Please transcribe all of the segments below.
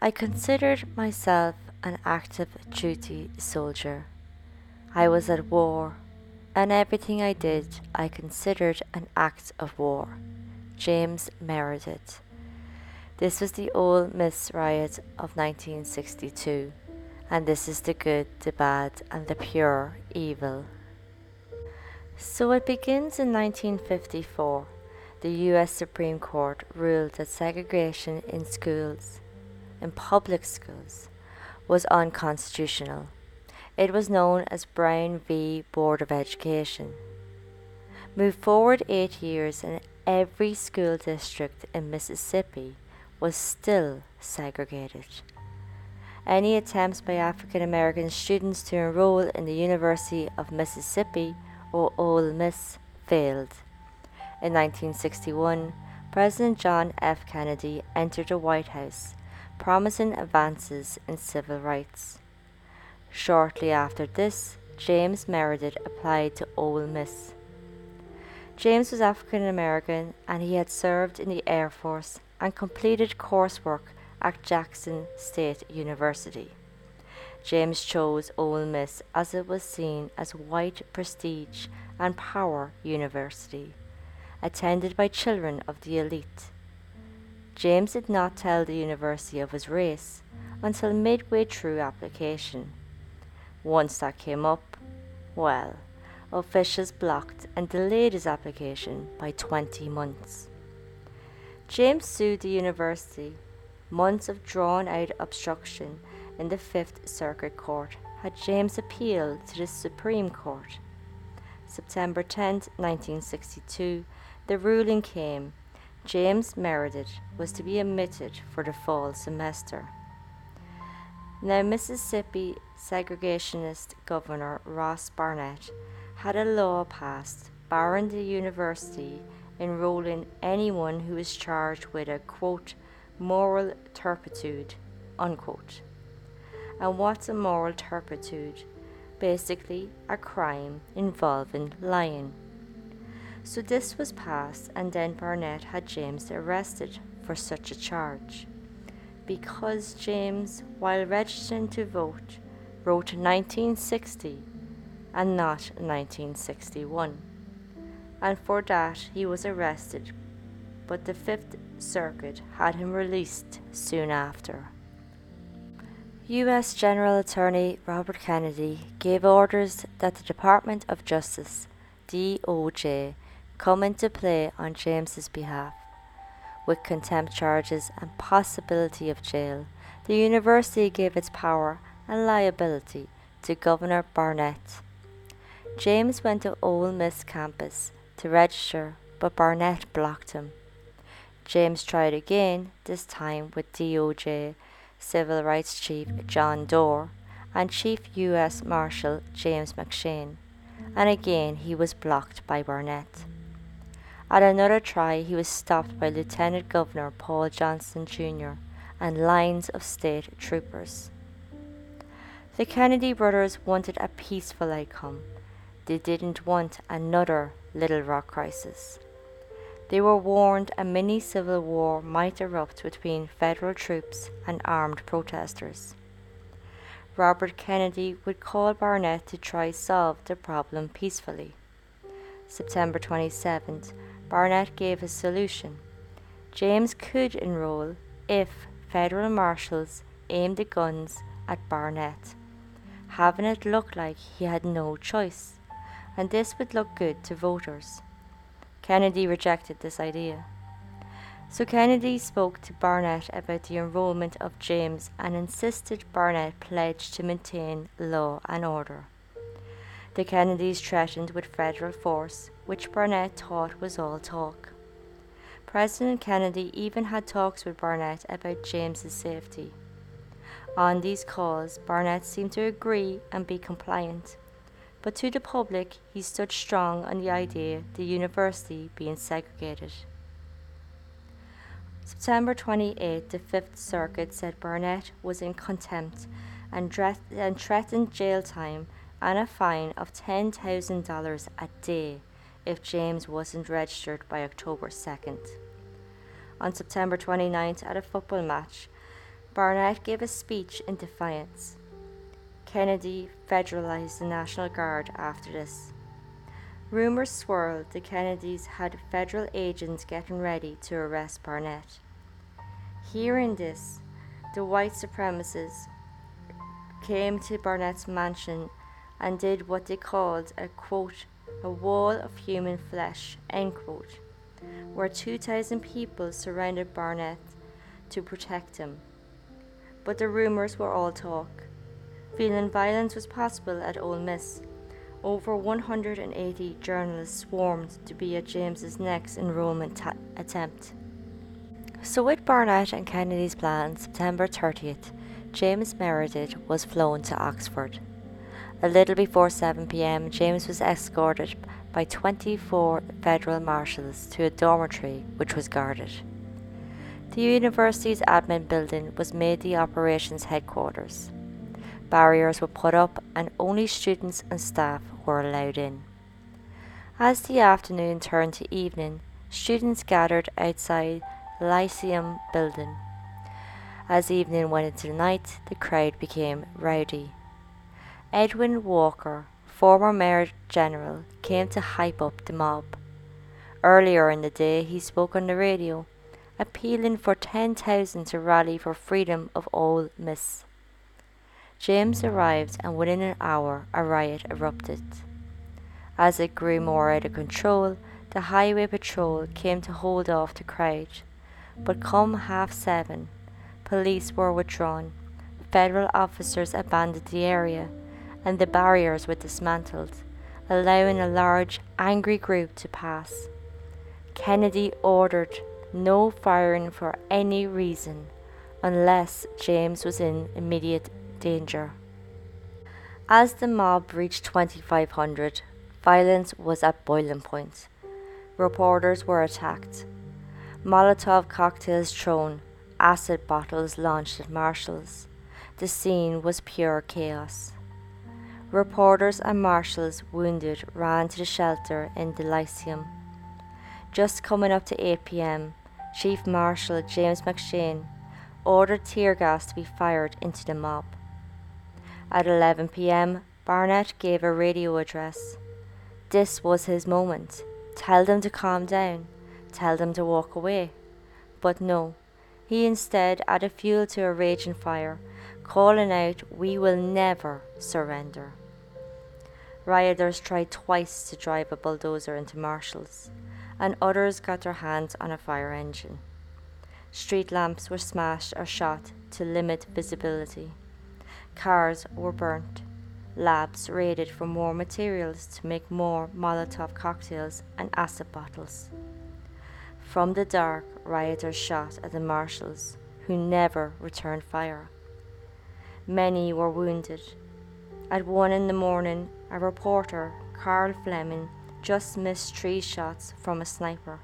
I considered myself an active duty soldier. I was at war, and everything I did I considered an act of war. James Meredith. This was the Ole Miss riot of 1962, and this is the good, the bad, and the pure evil. So it begins in 1954. The US Supreme Court ruled that segregation in schools in public schools was unconstitutional. It was known as Brown v. Board of Education. Move forward eight years, and every school district in Mississippi was still segregated. Any attempts by African American students to enroll in the University of Mississippi or Ole Miss failed. In 1961, President John F. Kennedy entered the White House promising advances in civil rights. Shortly after this, James Meredith applied to Ole Miss. James was African American and he had served in the Air Force and completed coursework at Jackson State University. James chose Ole Miss as it was seen as a white prestige and power university, attended by children of the elite. James did not tell the university of his race until midway through application. Once that came up, well, officials blocked and delayed his application by 20 months. James sued the university. Months of drawn out obstruction in the Fifth Circuit Court had James appealed to the Supreme Court. September 10, 1962, the ruling came James Meredith was to be admitted for the fall semester. Now, Mississippi segregationist Governor Ross Barnett had a law passed barring the university enrolling anyone who is charged with a quote moral turpitude unquote. And what's a moral turpitude? Basically, a crime involving lying. So this was passed, and then Barnett had James arrested for such a charge. Because James, while registering to vote, wrote 1960 and not 1961. And for that he was arrested, but the Fifth Circuit had him released soon after. U.S. General Attorney Robert Kennedy gave orders that the Department of Justice, DOJ, come into play on James's behalf. With contempt charges and possibility of jail, the university gave its power and liability to Governor Barnett. James went to Ole Miss campus to register, but Barnett blocked him. James tried again, this time with DOJ Civil Rights Chief John Doar and Chief U.S. Marshal James McShane, and again he was blocked by Barnett. At another try, he was stopped by Lieutenant Governor Paul Johnson Jr. and lines of state troopers. The Kennedy brothers wanted a peaceful outcome. They didn't want another Little Rock crisis. They were warned a mini civil war might erupt between federal troops and armed protesters. Robert Kennedy would call Barnett to try to solve the problem peacefully. September 27th, Barnett gave his solution. James could enroll if federal marshals aimed the guns at Barnett, having it look like he had no choice, and this would look good to voters. Kennedy rejected this idea. So Kennedy spoke to Barnett about the enrollment of James and insisted Barnett pledge to maintain law and order. The Kennedys threatened with federal force, which Barnett thought was all talk. President Kennedy even had talks with Barnett about James's safety. On these calls, Barnett seemed to agree and be compliant, but to the public he stood strong on the idea the university being segregated. September 28, the Fifth Circuit said Barnett was in contempt and, and threatened jail time and a fine of $10,000 a day if James wasn't registered by October 2nd. On September 29th, at a football match, Barnett gave a speech in defiance. Kennedy federalized the National Guard after this. Rumors swirled the Kennedys had federal agents getting ready to arrest Barnett. Hearing this, the white supremacists came to Barnett's mansion and did what they called a quote, a wall of human flesh, quote, where 2,000 people surrounded Barnett to protect him. But the rumors were all talk. Feeling violence was possible at Ole Miss, over 180 journalists swarmed to be at James's next enrollment ta- attempt. So, with Barnett and Kennedy's plan, September 30th, James Meredith was flown to Oxford. A little before 7 pm, James was escorted by 24 federal marshals to a dormitory which was guarded. The university's admin building was made the operations headquarters. Barriers were put up and only students and staff were allowed in. As the afternoon turned to evening, students gathered outside Lyceum building. As evening went into night, the crowd became rowdy. Edwin Walker, former Mayor General, came to hype up the mob. Earlier in the day, he spoke on the radio, appealing for 10,000 to rally for freedom of Ole Miss. James arrived, and within an hour, a riot erupted. As it grew more out of control, the highway patrol came to hold off the crowd but come half seven, police were withdrawn, federal officers abandoned the area, and the barriers were dismantled, allowing a large, angry group to pass. Kennedy ordered no firing for any reason unless James was in immediate danger. As the mob reached 2500, violence was at boiling point. Reporters were attacked, Molotov cocktails thrown, acid bottles launched at marshals. The scene was pure chaos. Reporters and marshals, wounded, ran to the shelter in the Lyceum. Just coming up to 8 pm, Chief Marshal James McShane ordered tear gas to be fired into the mob. At 11 pm, Barnett gave a radio address. This was his moment. Tell them to calm down tell them to walk away. But no, he instead added fuel to a raging fire, calling out, We will never surrender. Rioters tried twice to drive a bulldozer into Marshall's, and others got their hands on a fire engine. Street lamps were smashed or shot to limit visibility. Cars were burnt. Labs raided for more materials to make more Molotov cocktails and acid bottles. From the dark, rioters shot at the marshals, who never returned fire. Many were wounded. At one in the morning, a reporter, Karl Fleming, just missed three shots from a sniper,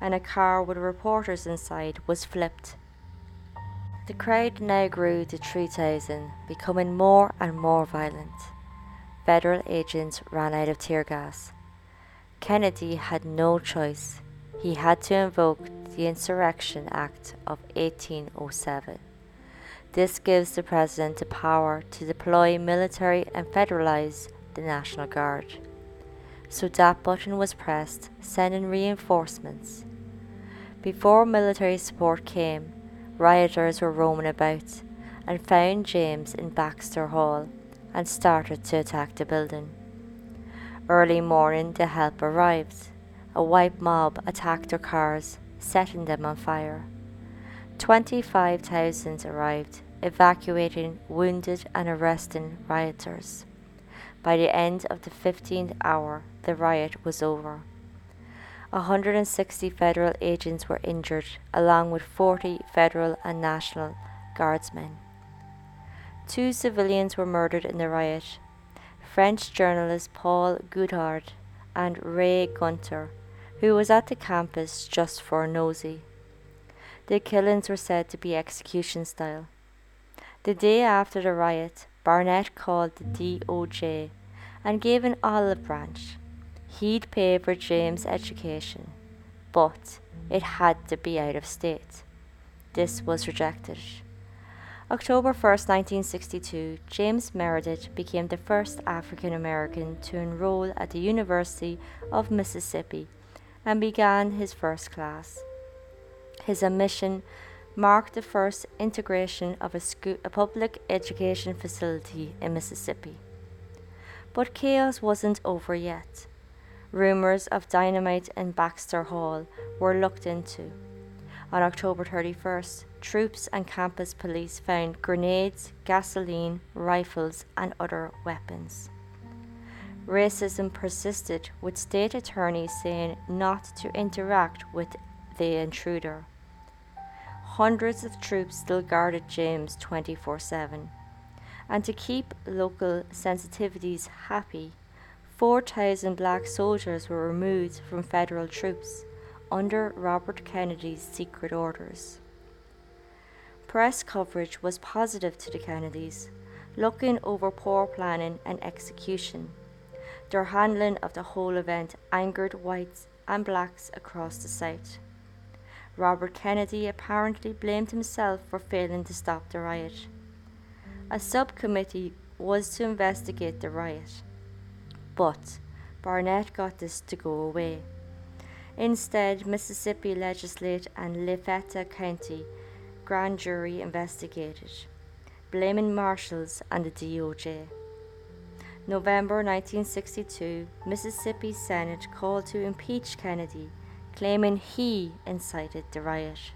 and a car with reporters inside was flipped. The crowd now grew to 3,000, becoming more and more violent. Federal agents ran out of tear gas. Kennedy had no choice he had to invoke the Insurrection Act of 1807. This gives the President the power to deploy military and federalize the National Guard. So that button was pressed, sending reinforcements. Before military support came, rioters were roaming about and found James in Baxter Hall and started to attack the building. Early morning, the help arrived a white mob attacked their cars, setting them on fire. 25,000 arrived, evacuating wounded and arresting rioters. By the end of the 15th hour, the riot was over. 160 federal agents were injured, along with 40 federal and national guardsmen. Two civilians were murdered in the riot French journalist Paul Guihard and Ray Gunter who was at the campus just for a nosy. The killings were said to be execution style. The day after the riot, Barnett called the DOJ and gave an olive branch. He'd pay for James' education, but it had to be out of state. This was rejected. October 1, 1962, James Meredith became the first African American to enroll at the University of Mississippi and began his first class. His admission marked the first integration of a, school, a public education facility in Mississippi. But chaos wasn't over yet. Rumours of dynamite in Baxter Hall were looked into. On October 31st, troops and campus police found grenades, gasoline, rifles, and other weapons. Racism persisted, with state attorneys saying not to interact with the intruder. Hundreds of troops still guarded James 24 7. And to keep local sensitivities happy, 4,000 black soldiers were removed from federal troops under Robert Kennedy's secret orders. Press coverage was positive to the Kennedys, looking over poor planning and execution. Their handling of the whole event angered whites and blacks across the South. Robert Kennedy apparently blamed himself for failing to stop the riot. A subcommittee was to investigate the riot, but Barnett got this to go away. Instead, Mississippi Legislature and Lafayette County grand jury investigated, blaming marshals and the DOJ. November 1962, Mississippi Senate called to impeach Kennedy, claiming he incited the riot.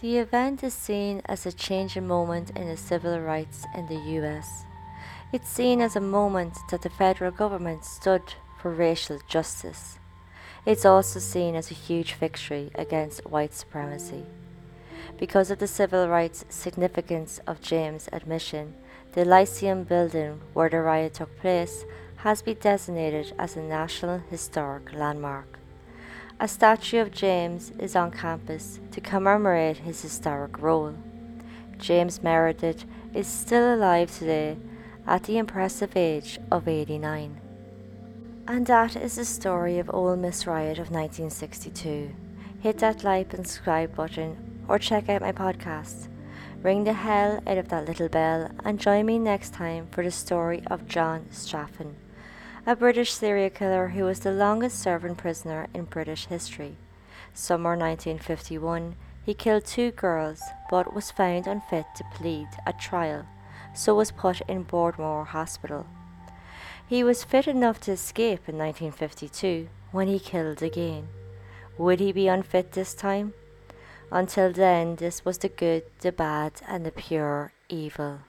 The event is seen as a changing moment in the civil rights in the US. It's seen as a moment that the federal government stood for racial justice. It's also seen as a huge victory against white supremacy. Because of the civil rights significance of James' admission, the Lyceum building where the riot took place has been designated as a National Historic Landmark. A statue of James is on campus to commemorate his historic role. James Meredith is still alive today at the impressive age of 89. And that is the story of Ole Miss Riot of 1962. Hit that like and subscribe button or check out my podcast. Ring the hell out of that little bell and join me next time for the story of John Straffen, a British serial killer who was the longest serving prisoner in British history. Summer 1951, he killed two girls but was found unfit to plead at trial, so was put in Broadmoor Hospital. He was fit enough to escape in 1952 when he killed again. Would he be unfit this time? Until then, this was the good, the bad, and the pure evil.